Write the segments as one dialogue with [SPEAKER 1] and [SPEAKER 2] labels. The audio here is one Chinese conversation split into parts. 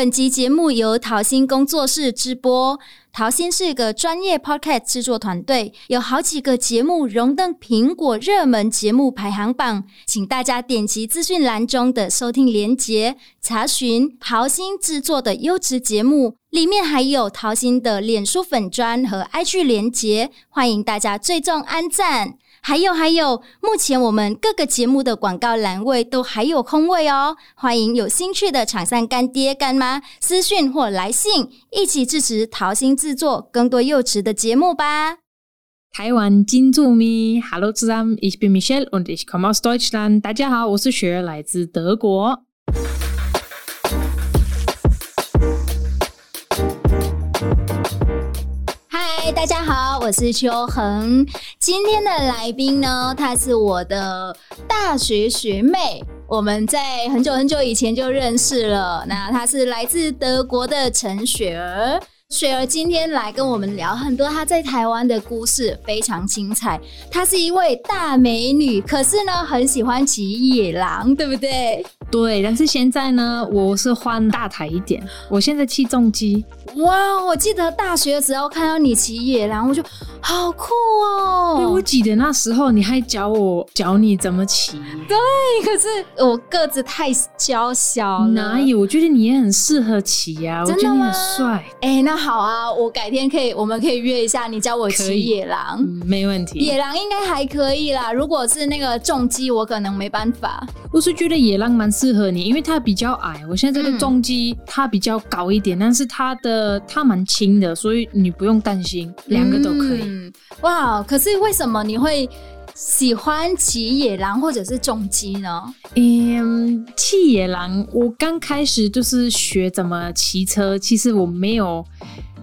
[SPEAKER 1] 本集节目由桃心工作室直播。桃心是个专业 Podcast 制作团队，有好几个节目荣登苹果热门节目排行榜，请大家点击资讯栏中的收听连结，查询桃心制作的优质节目。里面还有桃心的脸书粉砖和 IG 连结，欢迎大家追踪安赞。还有还有，目前我们各个节目的广告栏位都还有空位哦，欢迎有兴趣的厂商干爹干妈私讯或来信，一起支持桃心制作更多优质的节目吧。
[SPEAKER 2] 台湾金助咪，Hello zusammen，ich bin Michelle und ich komme aus Deutschland。大家好，我是雪儿，来自德国。
[SPEAKER 1] 大家好，我是邱恒。今天的来宾呢，她是我的大学学妹，我们在很久很久以前就认识了。那她是来自德国的陈雪儿。雪儿今天来跟我们聊很多她在台湾的故事，非常精彩。她是一位大美女，可是呢，很喜欢骑野狼，对不对？
[SPEAKER 2] 对，但是现在呢，我是换大台一点，我现在骑重机。
[SPEAKER 1] 哇，我记得大学的时候看到你骑野狼，我就好酷哦。
[SPEAKER 2] 对，我记得那时候你还教我教你怎么骑。
[SPEAKER 1] 对，可是我个子太娇小了。
[SPEAKER 2] 哪有？我觉得你也很适合骑呀、啊，我觉得你很帅。
[SPEAKER 1] 哎、欸，那好啊，我改天可以，我们可以约一下，你教我骑野狼、
[SPEAKER 2] 嗯，没问题。
[SPEAKER 1] 野狼应该还可以啦，如果是那个重机，我可能没办法。
[SPEAKER 2] 我是觉得野狼蛮适合你，因为它比较矮。我现在这个重机它比较高一点，嗯、但是它的它蛮轻的，所以你不用担心，两个都可以。
[SPEAKER 1] 嗯、嗯哇，可是为什么你会喜欢骑野狼或者是重机呢？
[SPEAKER 2] 嗯，骑野狼，我刚开始就是学怎么骑车，其实我没有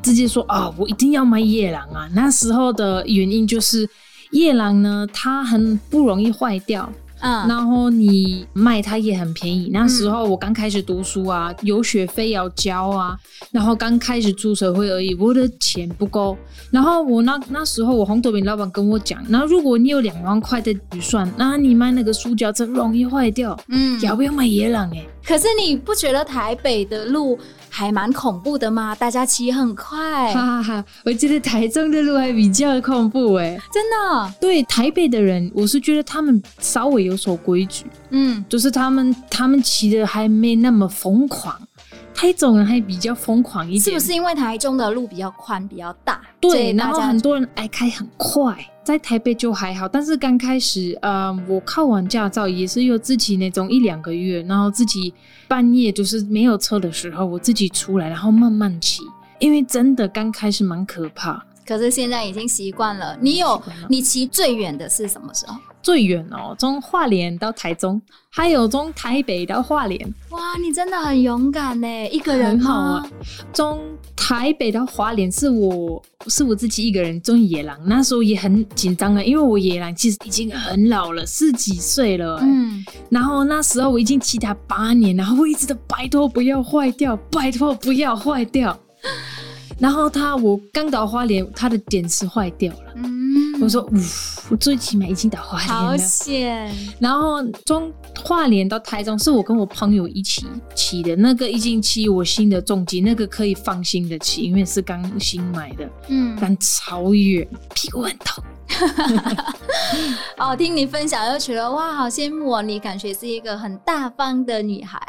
[SPEAKER 2] 直接说啊、我一定要买野狼啊。那时候的原因就是野狼呢，它很不容易坏掉。嗯，然后你卖它也很便宜。那时候我刚开始读书啊，有学费要交啊，然后刚开始出社会而已，我的钱不够。然后我那那时候我红豆饼老板跟我讲，那如果你有两万块的预算，那你买那个塑胶真容易坏掉，嗯，要不要买野狼？哎，
[SPEAKER 1] 可是你不觉得台北的路还蛮恐怖的吗？大家骑很快，
[SPEAKER 2] 哈哈哈！我觉得台中的路还比较恐怖哎，
[SPEAKER 1] 真的。
[SPEAKER 2] 对台北的人，我是觉得他们稍微有所规矩，嗯，就是他们他们骑的还没那么疯狂。台中人还比较疯狂一点，
[SPEAKER 1] 是不是因为台中的路比较宽、比较大？
[SPEAKER 2] 对，然后很多人爱开很快。在台北就还好，但是刚开始，呃，我考完驾照也是有自己那种一两个月，然后自己半夜就是没有车的时候，我自己出来，然后慢慢骑，因为真的刚开始蛮可怕。
[SPEAKER 1] 可是现在已经习惯了。你有你骑最远的是什么时候？
[SPEAKER 2] 最远哦，从花莲到台中，还有从台北到花莲。
[SPEAKER 1] 哇，你真的很勇敢呢！一个人
[SPEAKER 2] 好啊。从台北到花莲是我是我自己一个人中野狼，那时候也很紧张啊，因为我野狼其实已经很老了，十几岁了。嗯，然后那时候我已经骑它八年，然后我一直都拜托不要坏掉，拜托不要坏掉。然后他我刚到花莲，他的电池坏掉了。嗯。我说，呜，我最起码已经到花莲了。
[SPEAKER 1] 好险！
[SPEAKER 2] 然后从花莲到台中，是我跟我朋友一起骑的。那个已经骑我新的重机，那个可以放心的骑，因为是刚新买的。嗯，但超远，屁股很痛。
[SPEAKER 1] 哦，听你分享又觉得哇，好羡慕哦！你感觉是一个很大方的女孩。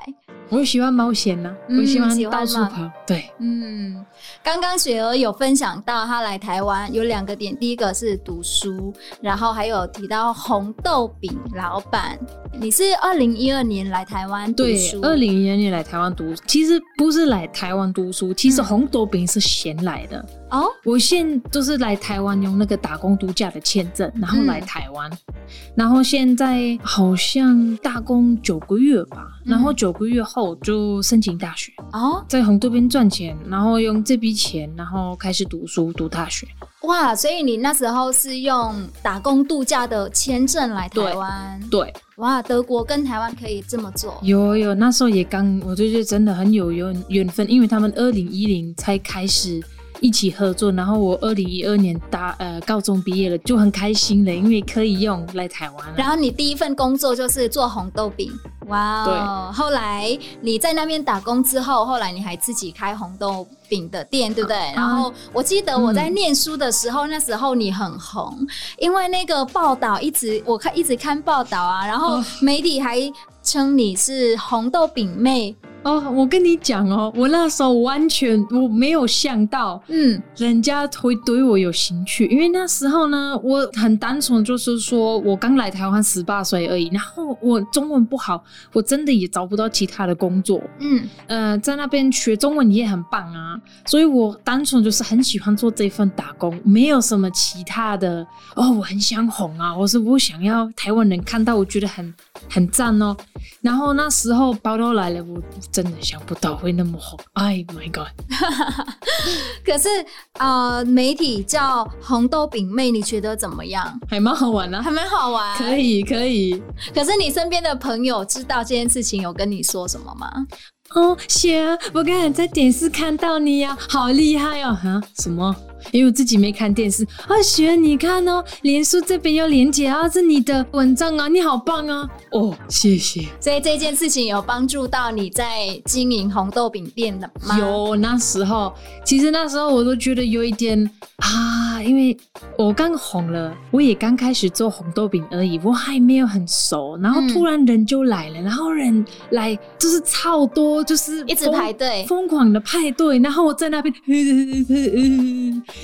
[SPEAKER 2] 我喜欢冒险呢、啊，我喜欢到处跑。嗯、对，
[SPEAKER 1] 嗯，刚刚雪儿有分享到她来台湾有两个点，第一个是读书，然后还有提到红豆饼老板。你是二零一二年来台湾读书？
[SPEAKER 2] 对，二零一二年来台湾读。其实不是来台湾读书，其实红豆饼是先来的。嗯哦，我现在就是来台湾用那个打工度假的签证，然后来台湾，嗯、然后现在好像打工九个月吧，嗯、然后九个月后就申请大学。哦，在红豆饼赚钱，然后用这笔钱，然后开始读书读大学。
[SPEAKER 1] 哇，所以你那时候是用打工度假的签证来台湾？
[SPEAKER 2] 对。对
[SPEAKER 1] 哇，德国跟台湾可以这么做？
[SPEAKER 2] 有有，那时候也刚，我就觉得真的很有缘缘分，因为他们二零一零才开始。一起合作。然后我二零一二年大呃高中毕业了，就很开心了，因为可以用来台湾。
[SPEAKER 1] 然后你第一份工作就是做红豆饼，哇！对。后来你在那边打工之后，后来你还自己开红豆饼的店，对不对？啊、然后我记得我在念书的时候，嗯、那时候你很红，因为那个报道一直我看一直看报道啊，然后媒体还称你是红豆饼妹。
[SPEAKER 2] 哦，我跟你讲哦，我那时候完全我没有想到，嗯，人家会对我有兴趣，因为那时候呢，我很单纯，就是说我刚来台湾十八岁而已，然后我中文不好，我真的也找不到其他的工作，嗯，呃，在那边学中文也很棒啊，所以我单纯就是很喜欢做这份打工，没有什么其他的哦，我很想红啊，我是不想要台湾人看到我觉得很很赞哦，然后那时候报道来了，我。真的想不到会那么红，Oh my god！
[SPEAKER 1] 可是呃，媒体叫红豆饼妹，你觉得怎么样？
[SPEAKER 2] 还蛮好玩的，
[SPEAKER 1] 还蛮好玩。
[SPEAKER 2] 可以，可以。
[SPEAKER 1] 可是你身边的朋友知道这件事情，有跟你说什么吗？
[SPEAKER 2] 哦，雪，我刚才在电视看到你呀，好厉害哦！哈，什么？因为我自己没看电视。啊，雪，你看哦，连书这边有连结啊，是你的文章啊，你好棒啊！哦，谢谢。
[SPEAKER 1] 所以这件事情有帮助到你在经营红豆饼店的吗？
[SPEAKER 2] 有，那时候其实那时候我都觉得有一点啊，因为我刚红了，我也刚开始做红豆饼而已，我还没有很熟，然后突然人就来了，嗯、然后人来就是超多。就是
[SPEAKER 1] 一直排队，
[SPEAKER 2] 疯狂的派对，然后我在那边，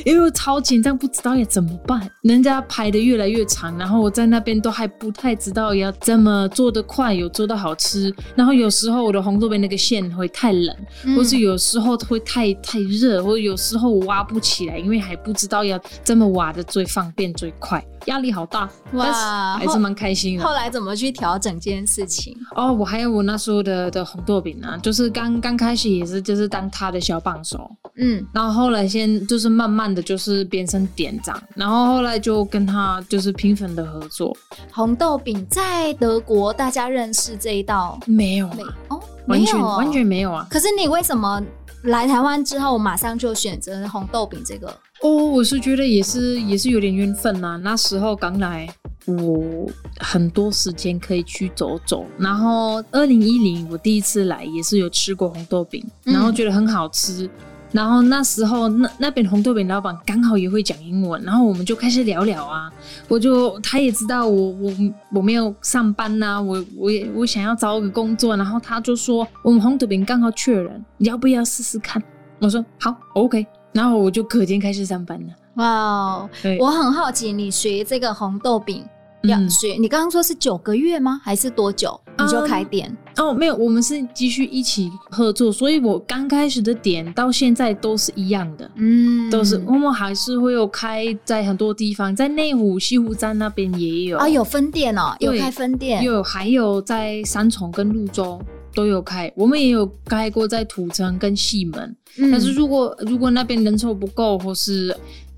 [SPEAKER 2] 因为我超紧张，不知道要怎么办。人家排的越来越长，然后我在那边都还不太知道要怎么做得快，有做得好吃。然后有时候我的红豆饼那个馅会太冷，嗯、或是有时候会太太热，或者有时候我挖不起来，因为还不知道要怎么挖的最方便最快。压力好大，哇，还是蛮开心的。
[SPEAKER 1] 后来怎么去调整这件事情？
[SPEAKER 2] 哦，我还有我那时候的的红豆饼啊，就是刚刚开始也是就是当他的小帮手，嗯，然后后来先就是慢慢的就是变成店长，然后后来就跟他就是频繁的合作。
[SPEAKER 1] 红豆饼在德国大家认识这一道
[SPEAKER 2] 没有？没哦，完全完全没有啊。
[SPEAKER 1] 可是你为什么来台湾之后马上就选择红豆饼这个？
[SPEAKER 2] 哦，我是觉得也是也是有点缘分呐、啊。那时候刚来，我很多时间可以去走走。然后二零一零我第一次来也是有吃过红豆饼，然后觉得很好吃。嗯、然后那时候那那边红豆饼老板刚好也会讲英文，然后我们就开始聊聊啊。我就他也知道我我我没有上班呐、啊，我我也我想要找个工作，然后他就说我们红豆饼刚好缺人，你要不要试试看？我说好，OK。然后我就隔天开始上班了。
[SPEAKER 1] 哇、wow，我很好奇，你学这个红豆饼要学，嗯、你刚刚说是九个月吗？还是多久？你就开店？
[SPEAKER 2] 嗯、哦，没有，我们是继续一起合作，所以我刚开始的点到现在都是一样的，嗯，都是我们还是会有开在很多地方，在内湖西湖站那边也有。
[SPEAKER 1] 啊，有分店哦，有开分店，
[SPEAKER 2] 有还有在三重跟芦洲。都有开，我们也有开过在土城跟西门，嗯、但是如果如果那边人手不够，或是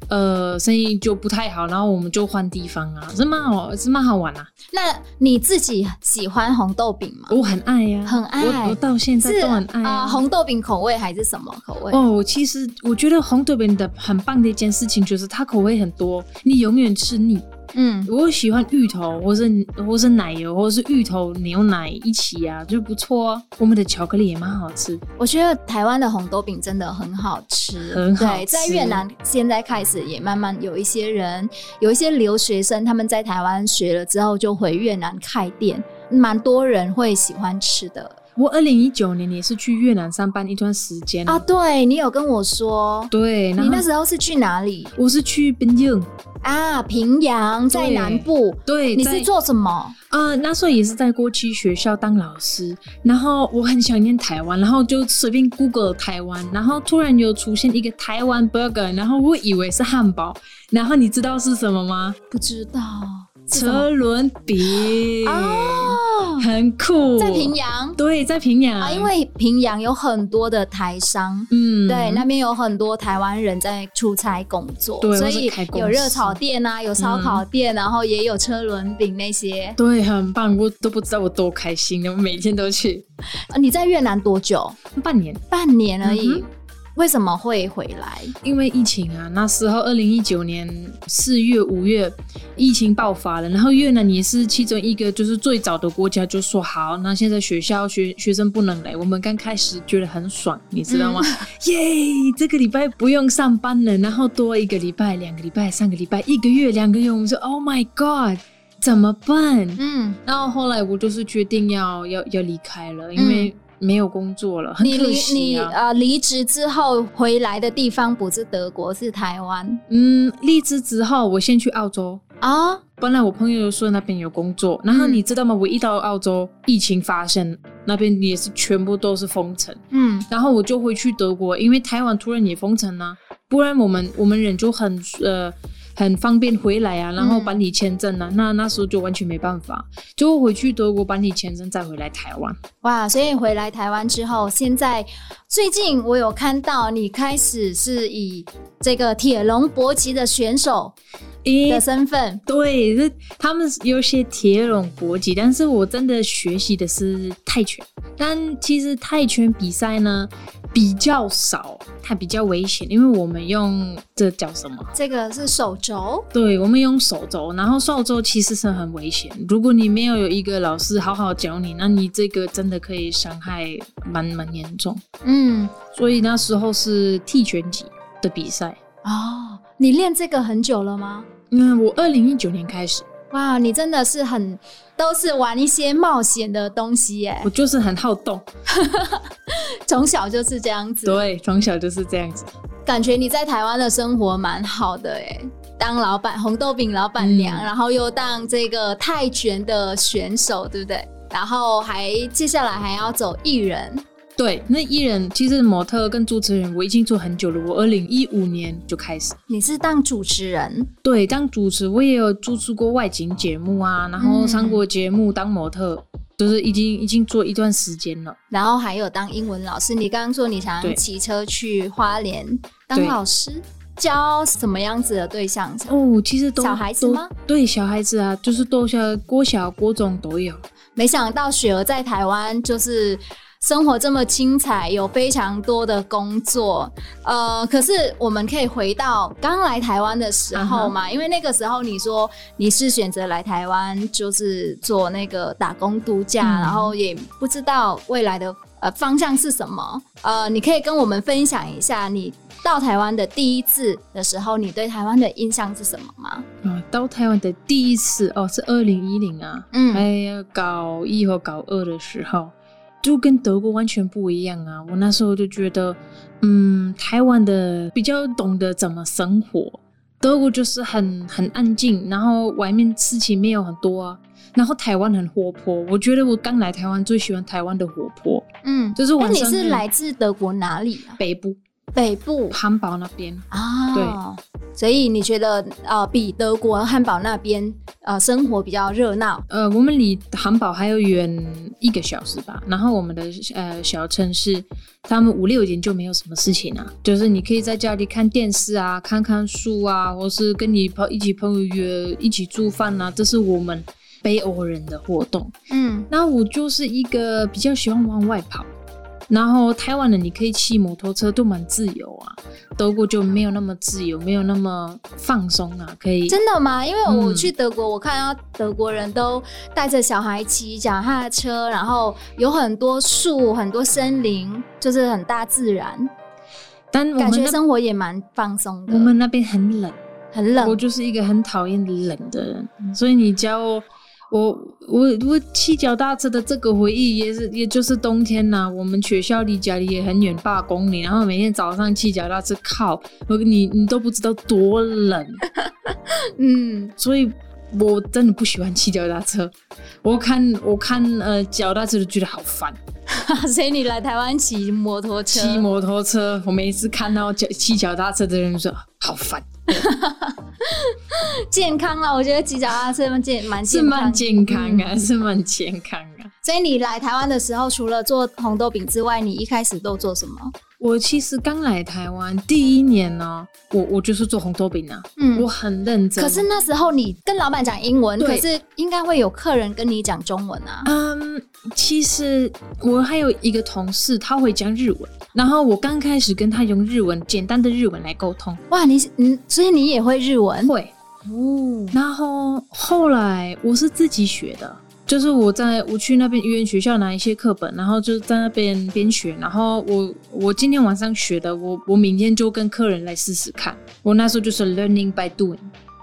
[SPEAKER 2] 呃生意就不太好，然后我们就换地方啊，是蛮好，是蛮好玩啊。
[SPEAKER 1] 那你自己喜欢红豆饼吗？
[SPEAKER 2] 我很爱呀、啊，
[SPEAKER 1] 很爱
[SPEAKER 2] 我，我到现在都很爱啊。
[SPEAKER 1] 呃、红豆饼口味还是什么口味？
[SPEAKER 2] 哦，其实我觉得红豆饼的很棒的一件事情就是它口味很多，你永远吃腻。嗯，我喜欢芋头，或是或是奶油，或是芋头牛奶一起啊，就不错啊。我们的巧克力也蛮好吃。
[SPEAKER 1] 我觉得台湾的红豆饼真的很好吃，
[SPEAKER 2] 很好吃。
[SPEAKER 1] 对，在越南现在开始也慢慢有一些人，有一些留学生他们在台湾学了之后就回越南开店，蛮多人会喜欢吃的。
[SPEAKER 2] 我二零一九年也是去越南上班一段时间
[SPEAKER 1] 啊，对，你有跟我说，
[SPEAKER 2] 对，
[SPEAKER 1] 你那时候是去哪里？
[SPEAKER 2] 我是去槟城
[SPEAKER 1] 啊，平阳在南部。
[SPEAKER 2] 对，
[SPEAKER 1] 你是做什么？
[SPEAKER 2] 啊、呃，那时候也是在国际学校当老师，然后我很想念台湾，然后就随便 Google 台湾，然后突然有出现一个台湾 burger，然后我以为是汉堡，然后你知道是什么吗？
[SPEAKER 1] 不知道。
[SPEAKER 2] 车轮饼。
[SPEAKER 1] 哦，
[SPEAKER 2] 很酷，
[SPEAKER 1] 在平阳，
[SPEAKER 2] 对，在平阳。
[SPEAKER 1] 啊，因为平阳有很多的台商，嗯，对，那边有很多台湾人在出差工作，
[SPEAKER 2] 对，
[SPEAKER 1] 所以有热炒店啊，有烧烤店，嗯，然后也有车轮饼那些，
[SPEAKER 2] 对，很棒，我都不知道我多开心，我每天都去。
[SPEAKER 1] 你在越南多久？
[SPEAKER 2] 半年，
[SPEAKER 1] 半年而已。嗯为什么会回来？
[SPEAKER 2] 因为疫情啊，那时候二零一九年四月、五月，疫情爆发了，然后越南也是其中一个就是最早的国家，就说好，那现在学校学学生不能来，我们刚开始觉得很爽，你知道吗？耶、嗯，yeah, 这个礼拜不用上班了，然后多一个礼拜、两个礼拜、三个礼拜、一个月、两个月，我们说 Oh my God，怎么办？嗯，然后后来我就是决定要要要离开了，因为。没有工作了，很可惜啊。
[SPEAKER 1] 你你呃离职之后回来的地方不是德国，是台湾。
[SPEAKER 2] 嗯，离职之后我先去澳洲啊。本来我朋友说那边有工作，然后你知道吗？我一到澳洲，疫情发生，那边也是全部都是封城。嗯，然后我就回去德国，因为台湾突然也封城了，不然我们我们人就很呃。很方便回来啊，然后办理签证啊，嗯、那那时候就完全没办法，就回去德国办理签证，再回来台湾。
[SPEAKER 1] 哇，所以回来台湾之后，现在最近我有看到你开始是以这个铁笼搏击的选手的身份，
[SPEAKER 2] 欸、对，他们有些铁笼国籍，但是我真的学习的是泰拳，但其实泰拳比赛呢，比较少，它比较危险，因为我们用这叫什么？
[SPEAKER 1] 这个是手肘。对，
[SPEAKER 2] 我们用手肘，然后手肘其实是很危险。如果你没有有一个老师好好教你，那你这个真的可以伤害蛮蛮严重。嗯，所以那时候是踢拳击的比赛。
[SPEAKER 1] 哦，你练这个很久了吗？
[SPEAKER 2] 嗯，我二零一九年开始。
[SPEAKER 1] 哇，你真的是很都是玩一些冒险的东西耶！
[SPEAKER 2] 我就是很好动，
[SPEAKER 1] 从小就是这样子。
[SPEAKER 2] 对，从小就是这样子。
[SPEAKER 1] 感觉你在台湾的生活蛮好的耶，当老板红豆饼老板娘，嗯、然后又当这个泰拳的选手，对不对？然后还接下来还要走艺人。
[SPEAKER 2] 对，那艺人其实模特跟主持人我已经做很久了，我二零一五年就开始。
[SPEAKER 1] 你是当主持人？
[SPEAKER 2] 对，当主持我也有主持过外景节目啊，然后上过节目当模特，嗯、就是已经已经做一段时间了。
[SPEAKER 1] 然后还有当英文老师，你刚刚说你想要骑车去花莲当老师，教什么样子的对象？
[SPEAKER 2] 哦，其实都
[SPEAKER 1] 小孩子吗？
[SPEAKER 2] 对，小孩子啊，就是都小国小、国中都有。
[SPEAKER 1] 没想到雪儿在台湾就是。生活这么精彩，有非常多的工作，呃，可是我们可以回到刚来台湾的时候嘛，uh huh. 因为那个时候你说你是选择来台湾，就是做那个打工度假，嗯、然后也不知道未来的呃方向是什么，呃，你可以跟我们分享一下你到台湾的第一次的时候，你对台湾的印象是什么吗？
[SPEAKER 2] 嗯，到台湾的第一次哦，是二零一零啊，嗯，还有高一和高二的时候。就跟德国完全不一样啊！我那时候就觉得，嗯，台湾的比较懂得怎么生活，德国就是很很安静，然后外面事情没有很多啊。然后台湾很活泼，我觉得我刚来台湾最喜欢台湾的活泼，嗯，就是晚上。
[SPEAKER 1] 那你是来自德国哪里啊？
[SPEAKER 2] 北部。
[SPEAKER 1] 北部
[SPEAKER 2] 汉堡那边啊，对，
[SPEAKER 1] 所以你觉得呃，比德国汉堡那边呃生活比较热闹？
[SPEAKER 2] 呃，我们离汉堡还有远一个小时吧。然后我们的呃小城市，他们五六点就没有什么事情啊，就是你可以在家里看电视啊，看看书啊，或是跟你朋一起朋友约一起做饭啊，这是我们北欧人的活动。嗯，那我就是一个比较喜欢往外跑。然后台湾的你可以骑摩托车都蛮自由啊，德国就没有那么自由，没有那么放松啊。可以
[SPEAKER 1] 真的吗？因为我去德国，嗯、我看到德国人都带着小孩骑脚踏车，然后有很多树，很多森林，就是很大自然。但感觉生活也蛮放松的。
[SPEAKER 2] 我们那边很冷，
[SPEAKER 1] 很冷。
[SPEAKER 2] 我就是一个很讨厌冷的人，所以你教我。我我我骑脚踏车的这个回忆也是，也就是冬天呐、啊。我们学校离家里也很远，八公里，然后每天早上骑脚踏车靠，我你你都不知道多冷，嗯，所以我真的不喜欢骑脚踏车。我看我看呃脚踏车都觉得好烦，
[SPEAKER 1] 所以你来台湾骑摩托车？
[SPEAKER 2] 骑摩托车，我每次看到脚骑脚踏车的人说好烦。
[SPEAKER 1] 健康啊，我觉得骑脚踏车蛮健蛮
[SPEAKER 2] 是蛮健康啊，是蛮健康啊。
[SPEAKER 1] 所以你来台湾的时候，除了做红豆饼之外，你一开始都做什么？
[SPEAKER 2] 我其实刚来台湾第一年呢，我我就是做红豆饼啊，嗯，我很认真。
[SPEAKER 1] 可是那时候你跟老板讲英文，可是应该会有客人跟你讲中文啊。
[SPEAKER 2] 嗯，其实我还有一个同事，他会讲日文，然后我刚开始跟他用日文，简单的日文来沟通。
[SPEAKER 1] 哇，你嗯，所以你也会日文？
[SPEAKER 2] 会哦。然后后来我是自己学的。就是我在我去那边语言学校拿一些课本，然后就在那边边学，然后我我今天晚上学的，我我明天就跟客人来试试看。我那时候就是 learning by doing，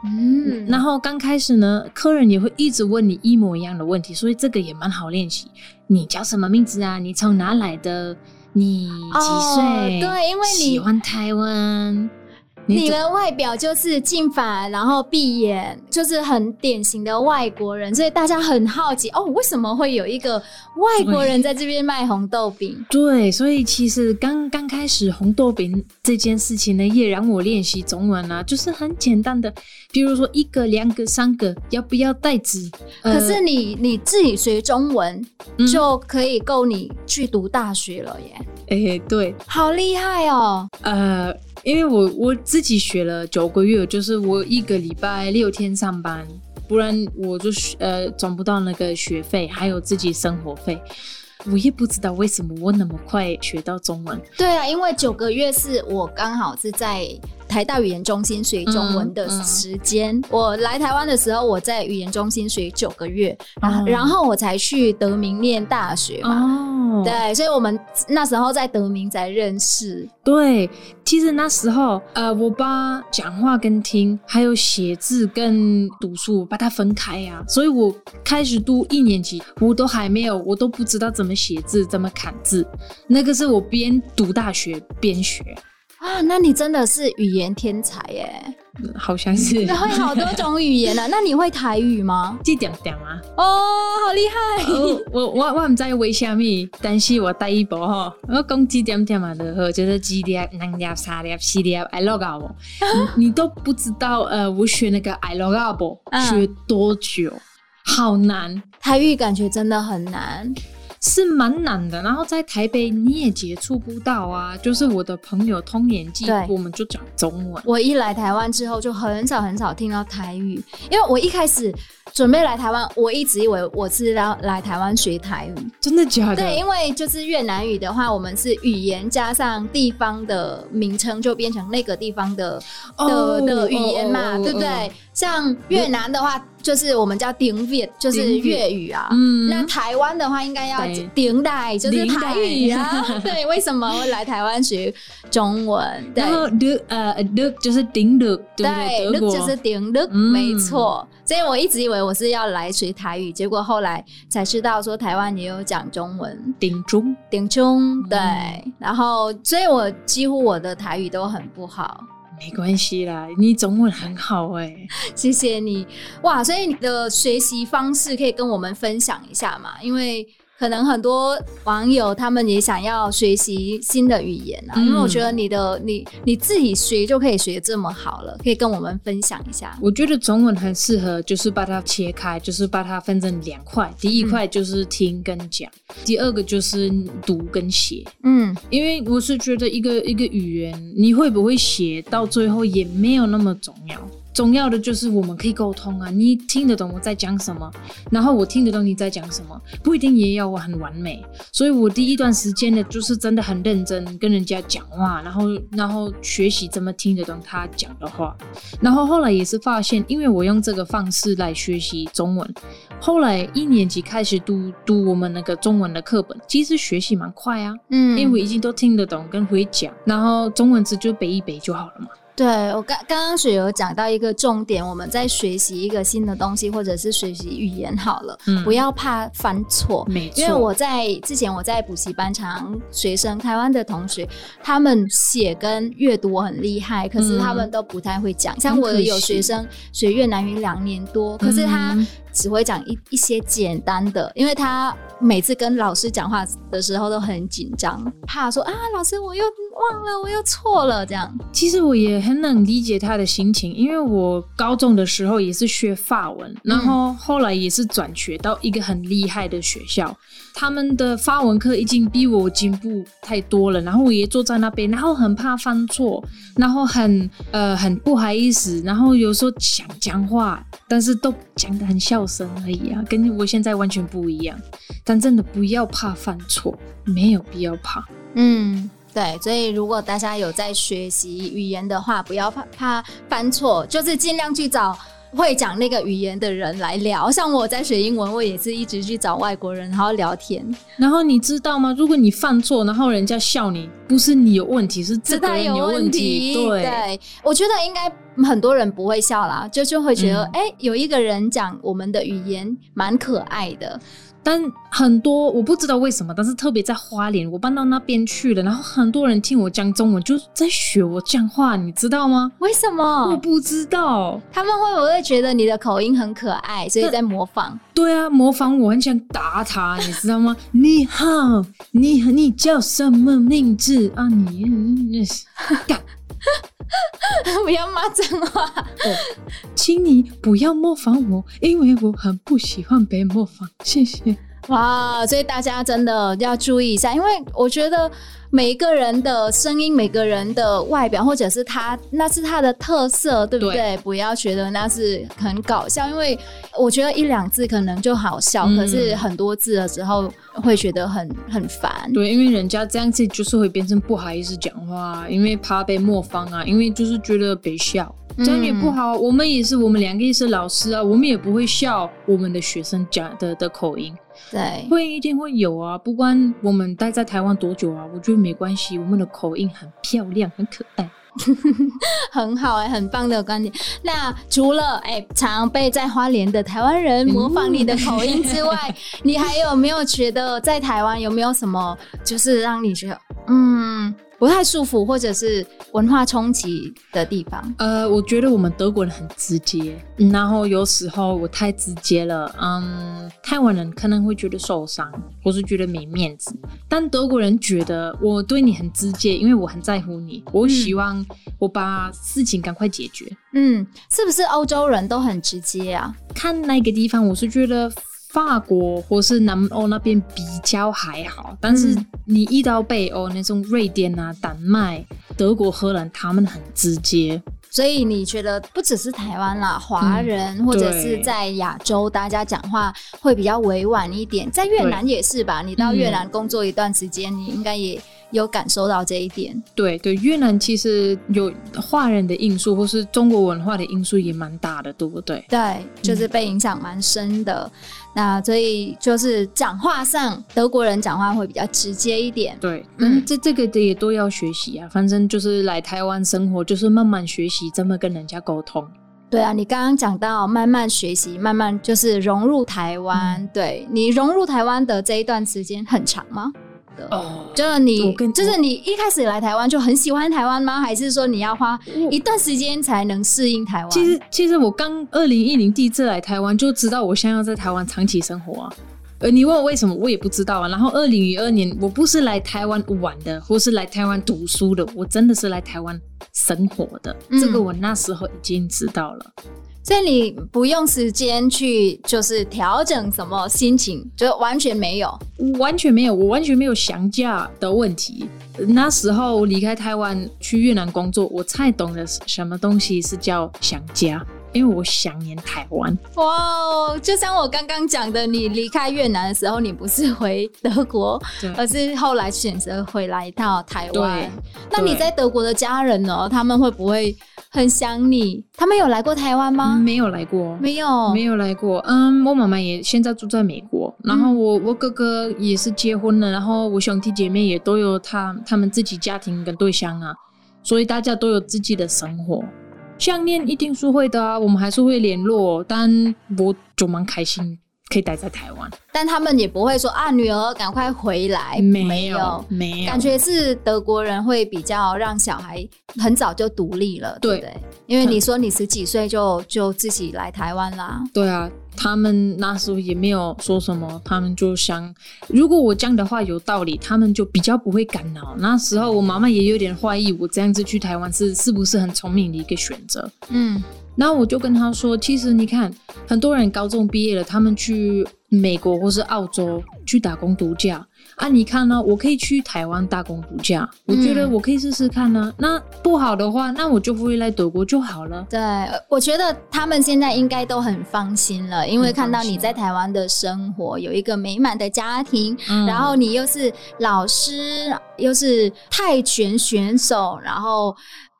[SPEAKER 2] 嗯，然后刚开始呢，客人也会一直问你一模一样的问题，所以这个也蛮好练习。你叫什么名字啊？你从哪来的？你几岁？哦，
[SPEAKER 1] 对，因为你
[SPEAKER 2] 喜欢台湾。
[SPEAKER 1] 你的外表就是进法，然后闭眼，就是很典型的外国人，所以大家很好奇哦，为什么会有一个外国人在这边卖红豆饼？
[SPEAKER 2] 对，所以其实刚刚开始红豆饼这件事情呢，也让我练习中文啊，就是很简单的，比如说一个、两个、三个，要不要袋子？
[SPEAKER 1] 可是你你自己学中文就可以够你去读大学了耶！
[SPEAKER 2] 哎、嗯欸，对，
[SPEAKER 1] 好厉害哦！
[SPEAKER 2] 呃。因为我我自己学了九个月，就是我一个礼拜六天上班，不然我就呃赚不到那个学费，还有自己生活费。我也不知道为什么我那么快学到中文。
[SPEAKER 1] 对啊，因为九个月是我刚好是在台大语言中心学中文的时间。嗯嗯、我来台湾的时候，我在语言中心学九个月，然后、哦、然后我才去德明念大学嘛。哦，对，所以我们那时候在德明才认识。
[SPEAKER 2] 对，其实那时候呃，我把讲话跟听，还有写字跟读书把它分开呀、啊，所以我开始读一年级，我都还没有，我都不知道怎么写字，怎么砍字。那个是我边读大学边学。
[SPEAKER 1] 啊，那你真的是语言天才耶！
[SPEAKER 2] 好像是，会
[SPEAKER 1] 好多种语言呢、啊。那你会台语吗？
[SPEAKER 2] 一点点啊。
[SPEAKER 1] 哦，好厉害！
[SPEAKER 2] 哦、我我我唔知为虾米，但是我第一步哈，我讲几点点嘛的，就是几点、两点、三点、四点，I love you。你都不知道呃，我学那个 I love you 学多久？好难，
[SPEAKER 1] 台语感觉真的很难。
[SPEAKER 2] 是蛮难的，然后在台北你也接触不到啊。就是我的朋友通年纪，我们就讲中文。
[SPEAKER 1] 我一来台湾之后，就很少很少听到台语，因为我一开始准备来台湾，我一直以为我是要来台湾学台语。
[SPEAKER 2] 真的假的？
[SPEAKER 1] 对，因为就是越南语的话，我们是语言加上地方的名称，就变成那个地方的、oh, 的的语言嘛，oh, oh, oh, 对不对？Oh. 像越南的话，就是我们叫丁粤，就是粤语啊。嗯，那台湾的话，应该要丁代，就是台语啊。对，为什么会来台湾学中文？对，
[SPEAKER 2] 然后呃就是丁乐，对，
[SPEAKER 1] 乐就是丁乐，没错。所以我一直以为我是要来学台语，结果后来才知道说台湾也有讲中文，
[SPEAKER 2] 顶中，
[SPEAKER 1] 顶中，对。然后，所以我几乎我的台语都很不好。
[SPEAKER 2] 没关系啦，你中文很好哎、
[SPEAKER 1] 谢谢你哇！所以你的学习方式可以跟我们分享一下嘛？因为可能很多网友他们也想要学习新的语言啊，嗯、因为我觉得你的你你自己学就可以学这么好了，可以跟我们分享一下。
[SPEAKER 2] 我觉得中文很适合，就是把它切开，就是把它分成两块。第一块就是听跟讲，嗯、第二个就是读跟写。嗯，因为我是觉得一个一个语言，你会不会写，到最后也没有那么重要。重要的就是我们可以沟通啊，你听得懂我在讲什么，然后我听得懂你在讲什么，不一定也要我很完美。所以我第一段时间呢，就是真的很认真跟人家讲话，然后然后学习怎么听得懂他讲的话。然后后来也是发现，因为我用这个方式来学习中文，后来一年级开始读读我们那个中文的课本，其实学习蛮快啊，嗯，因为我已经都听得懂跟会讲，然后中文字就背一背就好了嘛。
[SPEAKER 1] 对，我刚刚刚雪有讲到一个重点，我们在学习一个新的东西，或者是学习语言好了，嗯、不要怕犯错。没错，因为我在之前我在补习班，常学生台湾的同学，他们写跟阅读很厉害，可是他们都不太会讲。嗯、像我有学生学越南语两年多，可是他。只会讲一一些简单的，因为他每次跟老师讲话的时候都很紧张，怕说啊，老师我又忘了，我又错了这样。
[SPEAKER 2] 其实我也很能理解他的心情，因为我高中的时候也是学法文，然后后来也是转学到一个很厉害的学校，他们的发文课已经比我进步太多了，然后我也坐在那边，然后很怕犯错，然后很呃很不好意思，然后有时候想讲话，但是都讲得很小声而已啊，跟我现在完全不一样。但真的不要怕犯错，没有必要怕。
[SPEAKER 1] 嗯。对，所以如果大家有在学习语言的话，不要怕怕犯错，就是尽量去找会讲那个语言的人来聊。像我在学英文，我也是一直去找外国人，然后聊天。
[SPEAKER 2] 然后你知道吗？如果你犯错，然后人家笑你，不是你有问题，是这个人有问题。问题对，
[SPEAKER 1] 对，我觉得应该很多人不会笑啦，就就会觉得，哎、嗯，有一个人讲我们的语言蛮可爱的。
[SPEAKER 2] 但很多我不知道为什么，但是特别在花莲，我搬到那边去了，然后很多人听我讲中文，就在学我讲话，你知道吗？
[SPEAKER 1] 为什么？
[SPEAKER 2] 我不知道。
[SPEAKER 1] 他们会不会觉得你的口音很可爱，所以在模仿？
[SPEAKER 2] 对啊，模仿我，很想打他，你知道吗？你好，你你叫什么名字啊？你。
[SPEAKER 1] 不要骂脏
[SPEAKER 2] 话，请你不要模仿我，因为我很不喜欢被模仿。谢谢。
[SPEAKER 1] 哇，所以大家真的要注意一下，因为我觉得。每一个人的声音，每个人的外表，或者是他，那是他的特色，对不对？对，不要觉得那是很搞笑，因为我觉得一两字可能就好笑，嗯、可是很多字的时候会觉得很很烦。
[SPEAKER 2] 对，因为人家这样子就是会变成不好意思讲话，因为怕被模仿啊，因为就是觉得被笑。这样也不好，嗯、我们也是，我们两个也是老师啊，我们也不会笑我们的学生讲的的口音。
[SPEAKER 1] 对，
[SPEAKER 2] 会一定会有啊，不管我们待在台湾多久啊，我觉得没关系，我们的口音很漂亮，很可爱，
[SPEAKER 1] 很好哎、欸，很棒的观点。那除了哎、欸，常被在花莲的台湾人模仿你的口音之外，嗯、你还有没有觉得在台湾有没有什么，就是让你觉得嗯？不太舒服，或者是文化冲击的地方。
[SPEAKER 2] 呃，我觉得我们德国人很直接，然后有时候我太直接了，嗯，台湾人可能会觉得受伤，或是觉得没面子。但德国人觉得我对你很直接，因为我很在乎你，我希望我把事情赶快解决。
[SPEAKER 1] 嗯，是不是欧洲人都很直接啊？
[SPEAKER 2] 看那个地方，我是觉得。法国或是南欧那边比较还好，但是你一到北欧那种瑞典啊、丹麦、德国、荷兰，他们很直接。
[SPEAKER 1] 所以你觉得不只是台湾啦，华人、嗯、或者是在亚洲，大家讲话会比较委婉一点。在越南也是吧？你到越南工作一段时间，嗯、你应该也有感受到这一点。
[SPEAKER 2] 对对，越南其实有华人的因素，或是中国文化的因素也蛮大的，对不对？
[SPEAKER 1] 对，就是被影响蛮深的。嗯那所以就是讲话上，德国人讲话会比较直接一点。
[SPEAKER 2] 对，嗯，这这个的也都要学习啊。反正就是来台湾生活，就是慢慢学习怎么跟人家沟通。
[SPEAKER 1] 对啊，你刚刚讲到慢慢学习，慢慢就是融入台湾。嗯、对，你融入台湾的这一段时间很长吗？哦，就是你，就是你一开始来台湾就很喜欢台湾吗？还是说你要花一段时间才能适应台湾？
[SPEAKER 2] 其实，其实我刚二零一零第一次来台湾就知道我想要在台湾长期生活啊。呃，你问我为什么，我也不知道啊。然后二零一二年，我不是来台湾玩的，或是来台湾读书的，我真的是来台湾生活的。嗯、这个我那时候已经知道了。
[SPEAKER 1] 所以你不用时间去就是调整什么心情，就完全没有，
[SPEAKER 2] 完全没有，我完全没有想家的问题。那时候离开台湾去越南工作，我才懂得什么东西是叫想家，因为我想念台湾。
[SPEAKER 1] 哇哦，就像我刚刚讲的，你离开越南的时候，你不是回德国，而是后来选择回来到台湾。对那你在德国的家人呢？他们会不会？很想你，他们有来过台湾吗？
[SPEAKER 2] 没有来过，
[SPEAKER 1] 没有，
[SPEAKER 2] 没有来过。嗯，我妈妈也现在住在美国，然后我我哥哥也是结婚了，然后我兄弟姐妹也都有他他们自己家庭跟对象啊，所以大家都有自己的生活。项链一定是会的啊，我们还是会联络，但我就蛮开心。可以待在台湾。
[SPEAKER 1] 但他们也不会说啊，女儿赶快回来，
[SPEAKER 2] 没有，
[SPEAKER 1] 没有，感觉是德国人会比较让小孩很早就独立了，对不对？因为你说你十几岁就就自己来台湾啦，
[SPEAKER 2] 对啊。他们那时候也没有说什么，他们就想，如果我讲的话有道理，他们就比较不会干扰。那时候我妈妈也有点怀疑我这样子去台湾是是不是很聪明的一个选择。嗯，然后我就跟他说，其实你看，很多人高中毕业了，他们去美国或是澳洲去打工度假。啊，你看呢？我可以去台湾打工度假，我觉得我可以试试看呢。嗯。那不好的话，那我就不会来德国就好了。
[SPEAKER 1] 对，我觉得他们现在应该都很放心了，因为看到你在台湾的生活，有一个美满的家庭，嗯，然后你又是老师，又是泰拳选手，然后。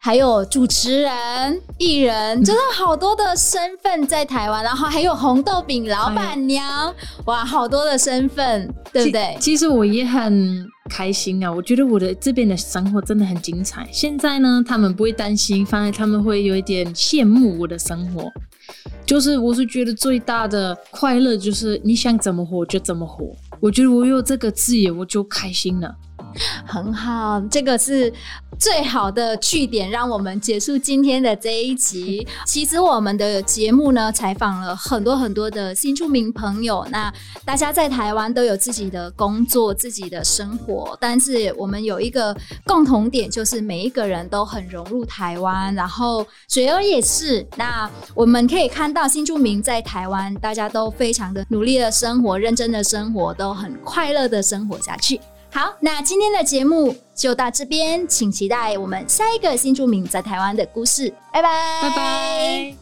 [SPEAKER 1] 还有主持人、艺人，真的好多的身份在台湾，然后还有红豆饼老板娘，哇，好多的身份，对不对？
[SPEAKER 2] 其实我也很开心啊，我觉得我的这边的生活真的很精彩。现在呢，他们不会担心，反而他们会有一点羡慕我的生活。就是我是觉得最大的快乐就是你想怎么活就怎么活，我觉得我有这个自由我就开心了。
[SPEAKER 1] 很好，这个是最好的句点，让我们结束今天的这一集。其实我们的节目呢，采访了很多很多的新住民朋友，那大家在台湾都有自己的工作、自己的生活，但是我们有一个共同点，就是每一个人都很融入台湾，然后水儿也是。那我们可以看到新住民在台湾，大家都非常的努力的生活，认真的生活，都很快乐的生活下去。好，那今天的节目就到这边，请期待我们下一个新著名在台湾的故事。拜拜，
[SPEAKER 2] 拜拜。